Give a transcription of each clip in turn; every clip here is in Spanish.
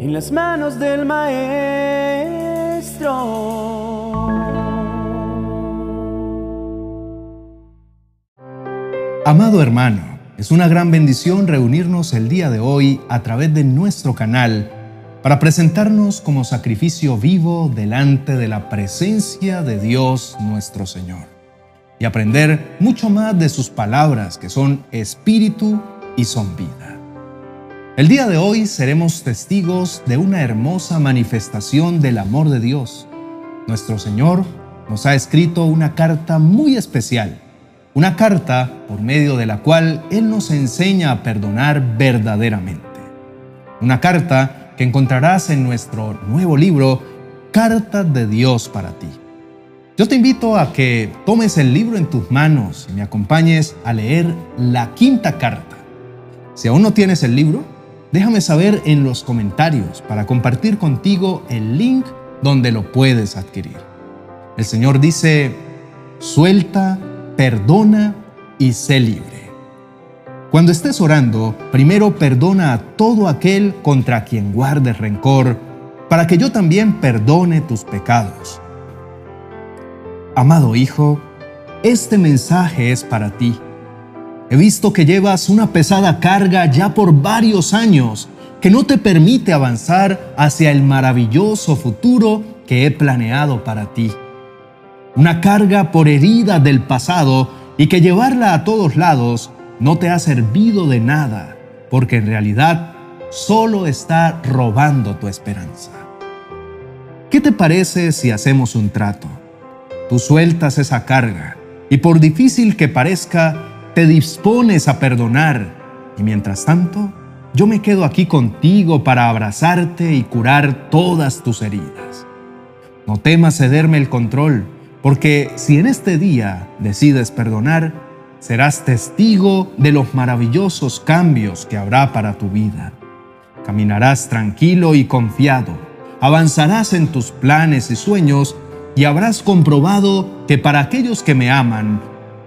en las manos del Maestro. Amado hermano, es una gran bendición reunirnos el día de hoy a través de nuestro canal para presentarnos como sacrificio vivo delante de la presencia de Dios nuestro Señor y aprender mucho más de sus palabras que son espíritu y son vida. El día de hoy seremos testigos de una hermosa manifestación del amor de Dios. Nuestro Señor nos ha escrito una carta muy especial, una carta por medio de la cual Él nos enseña a perdonar verdaderamente. Una carta que encontrarás en nuestro nuevo libro, Carta de Dios para ti. Yo te invito a que tomes el libro en tus manos y me acompañes a leer la quinta carta. Si aún no tienes el libro, déjame saber en los comentarios para compartir contigo el link donde lo puedes adquirir. El Señor dice, suelta, perdona y sé libre. Cuando estés orando, primero perdona a todo aquel contra quien guardes rencor, para que yo también perdone tus pecados. Amado Hijo, este mensaje es para ti. He visto que llevas una pesada carga ya por varios años que no te permite avanzar hacia el maravilloso futuro que he planeado para ti. Una carga por herida del pasado y que llevarla a todos lados no te ha servido de nada, porque en realidad solo está robando tu esperanza. ¿Qué te parece si hacemos un trato? tú sueltas esa carga y por difícil que parezca, te dispones a perdonar. Y mientras tanto, yo me quedo aquí contigo para abrazarte y curar todas tus heridas. No temas cederme el control, porque si en este día decides perdonar, serás testigo de los maravillosos cambios que habrá para tu vida. Caminarás tranquilo y confiado, avanzarás en tus planes y sueños y habrás comprobado que para aquellos que me aman,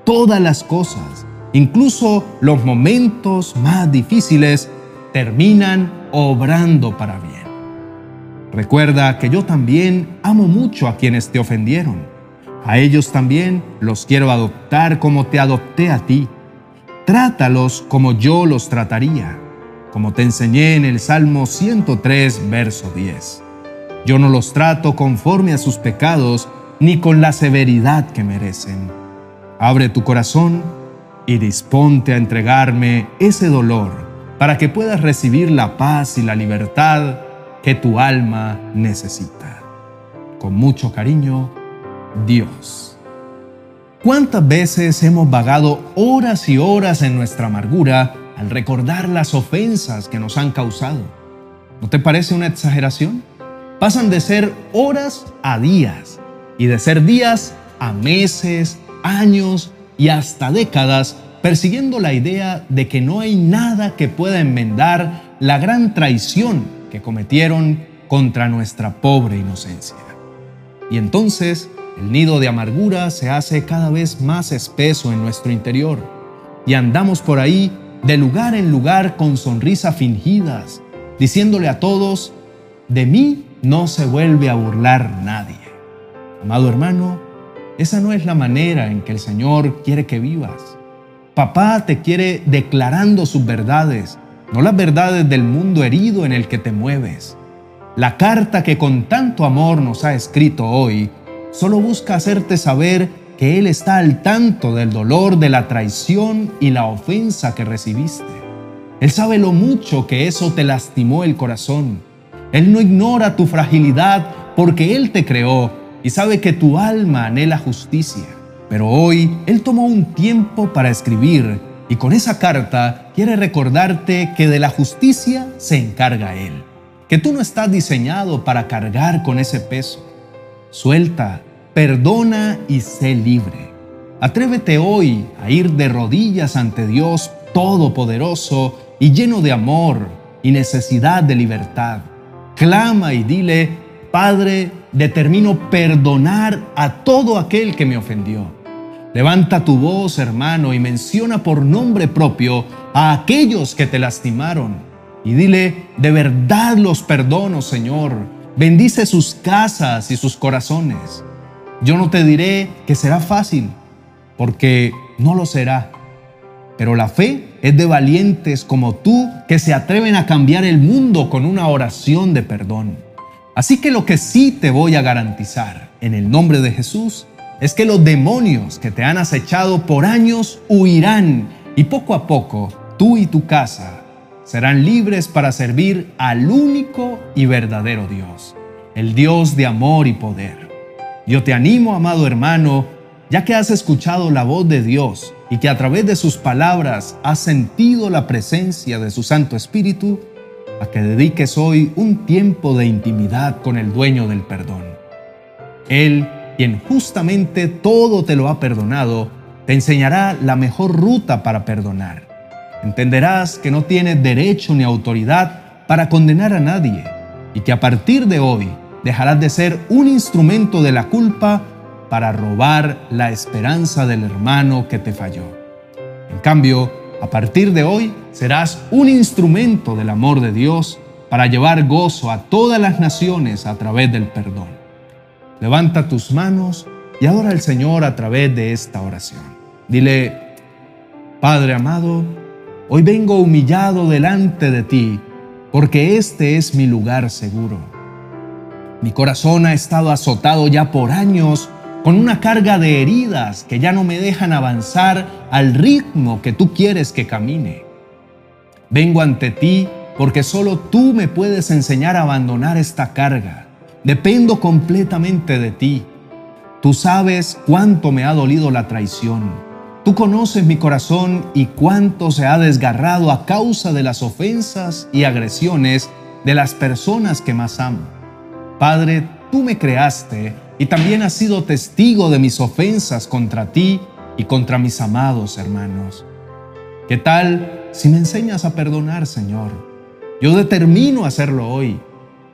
todas las cosas, incluso los momentos más difíciles, terminan obrando para bien. Recuerda que yo también amo mucho a quienes te ofendieron. A ellos también los quiero adoptar como te adopté a ti. Trátalos como yo los trataría, como te enseñé en el Salmo 103, verso 10. Yo no los trato conforme a sus pecados, ni con la severidad que merecen. Abre tu corazón y disponte a entregarme ese dolor para que puedas recibir la paz y la libertad que tu alma necesita. Con mucho cariño, Dios. ¿Cuántas veces hemos vagado horas y horas en nuestra amargura al recordar las ofensas que nos han causado? ¿No te parece una exageración? pasan de ser horas a días y de ser días a meses, años y hasta décadas persiguiendo la idea de que no hay nada que pueda enmendar la gran traición que cometieron contra nuestra pobre inocencia. Y entonces el nido de amargura se hace cada vez más espeso en nuestro interior y andamos por ahí de lugar en lugar con sonrisas fingidas, diciéndole a todos, de mí no se vuelve a burlar nadie. Amado hermano, esa no es la manera en que el Señor quiere que vivas. Papá te quiere declarando sus verdades, no las verdades del mundo herido en el que te mueves. La carta que con tanto amor nos ha escrito hoy solo busca hacerte saber que Él está al tanto del dolor de la traición y la ofensa que recibiste. Él sabe lo mucho que eso te lastimó el corazón él no ignora tu fragilidad porque Él te creó y sabe que tu alma anhela justicia. Pero hoy Él tomó un tiempo para escribir y con esa carta quiere recordarte que de la justicia se encarga Él, que tú no estás diseñado para cargar con ese peso. Suelta, perdona y sé libre. Atrévete hoy a ir de rodillas ante Dios Todopoderoso y lleno de amor y necesidad de libertad clama y dile, Padre, determino perdonar a todo aquel que me ofendió. Levanta tu voz, hermano, y menciona por nombre propio a aquellos que te lastimaron. y dile, de verdad los perdono, Señor. Bendice sus casas y sus corazones. Yo no te diré que será fácil, porque no lo será. Pero la fe es de valientes como tú que se atreven a cambiar el mundo con una oración de perdón. Así que lo que sí te voy a garantizar en el nombre de Jesús es que los demonios que te han acechado por años huirán y poco a poco tú y tu casa serán libres para servir al único y verdadero Dios, el Dios de amor y poder. Yo te animo, amado hermano, ya que has escuchado la voz de Dios y que a través de sus palabras has sentido la presencia de su Santo Espíritu, a que dediques hoy un tiempo de intimidad con el dueño del perdón. Él, quien justamente todo te lo ha perdonado, te enseñará la mejor ruta para perdonar entenderás que no tienes derecho ni autoridad para condenar a nadie y que a partir de hoy dejarás de ser un instrumento de la culpa para robar la esperanza del hermano que te falló. En cambio, a partir de hoy serás un instrumento del amor de Dios para llevar gozo a todas las naciones a través del perdón. Levanta tus manos y adora al Señor a través de esta oración. Dile, Padre amado, Hoy vengo humillado delante de ti, porque este es mi lugar seguro. Mi corazón ha estado azotado ya por años con una carga de heridas que ya no me dejan avanzar al ritmo que tú quieres que camine. Vengo ante ti porque solo tú me puedes enseñar a abandonar esta carga. Dependo completamente de ti. Tú sabes cuánto me ha dolido la traición Tú conoces mi corazón y cuánto se ha desgarrado a causa de las ofensas y agresiones de las personas que más amo. Padre, tú me creaste y también has sido testigo de mis ofensas contra ti y contra mis amados hermanos. ¿Qué tal si me enseñas a perdonar, Señor? Yo determino hacerlo hoy.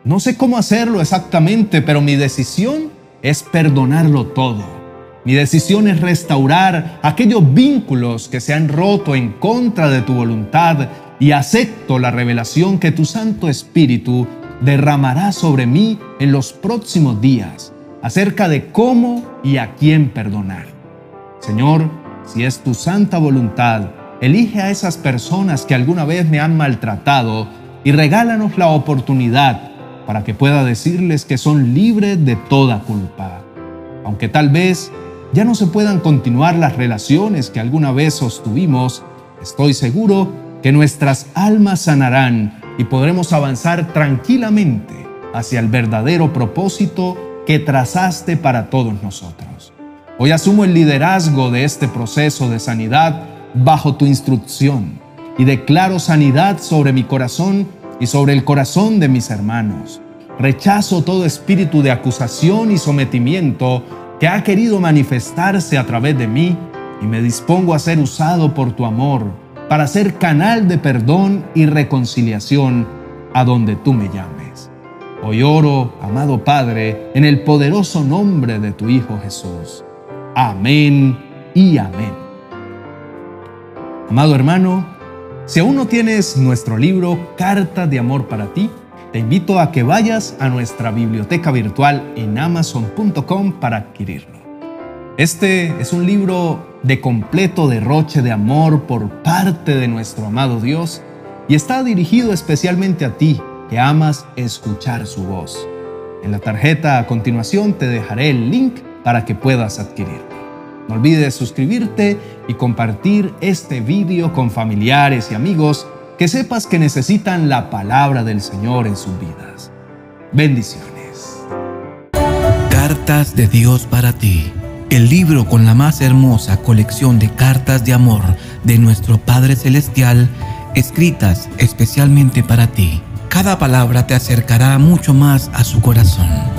No sé cómo hacerlo exactamente, pero mi decisión es perdonarlo todo mi decisión es restaurar aquellos vínculos que se han roto en contra de tu voluntad y acepto la revelación que tu Santo Espíritu derramará sobre mí en los próximos días acerca de cómo y a quién perdonar. Señor, si es tu santa voluntad, elige a esas personas que alguna vez me han maltratado y regálanos la oportunidad para que pueda decirles que son libres de toda culpa. Aunque tal vez ya no se puedan continuar las relaciones que alguna vez sostuvimos, estoy seguro que nuestras almas sanarán y podremos avanzar tranquilamente hacia el verdadero propósito que trazaste para todos nosotros. Hoy asumo el liderazgo de este proceso de sanidad bajo tu instrucción y declaro sanidad sobre mi corazón y sobre el corazón de mis hermanos. Rechazo todo espíritu de acusación y sometimiento que ha querido manifestarse a través de mí y me dispongo a ser usado por tu amor para ser canal de perdón y reconciliación a donde tú me llames. Hoy oro, amado Padre, en el poderoso nombre de tu Hijo Jesús. Amén y amén. Amado hermano, si aún no tienes nuestro libro Carta de Amor para ti, te invito a que vayas a nuestra biblioteca virtual en amazon.com para adquirirlo. Este es un libro de completo derroche de amor por parte de nuestro amado Dios y está dirigido especialmente a ti que amas escuchar su voz. En la tarjeta a continuación te dejaré el link para que puedas adquirirlo. No olvides suscribirte y compartir este vídeo con familiares y amigos que sepas que necesitan la palabra del Señor en sus vidas. Bendiciones. Cartas de Dios para ti. El libro con la más hermosa colección de cartas de amor de nuestro Padre Celestial, escritas especialmente para ti. Cada palabra te acercará mucho más a su corazón.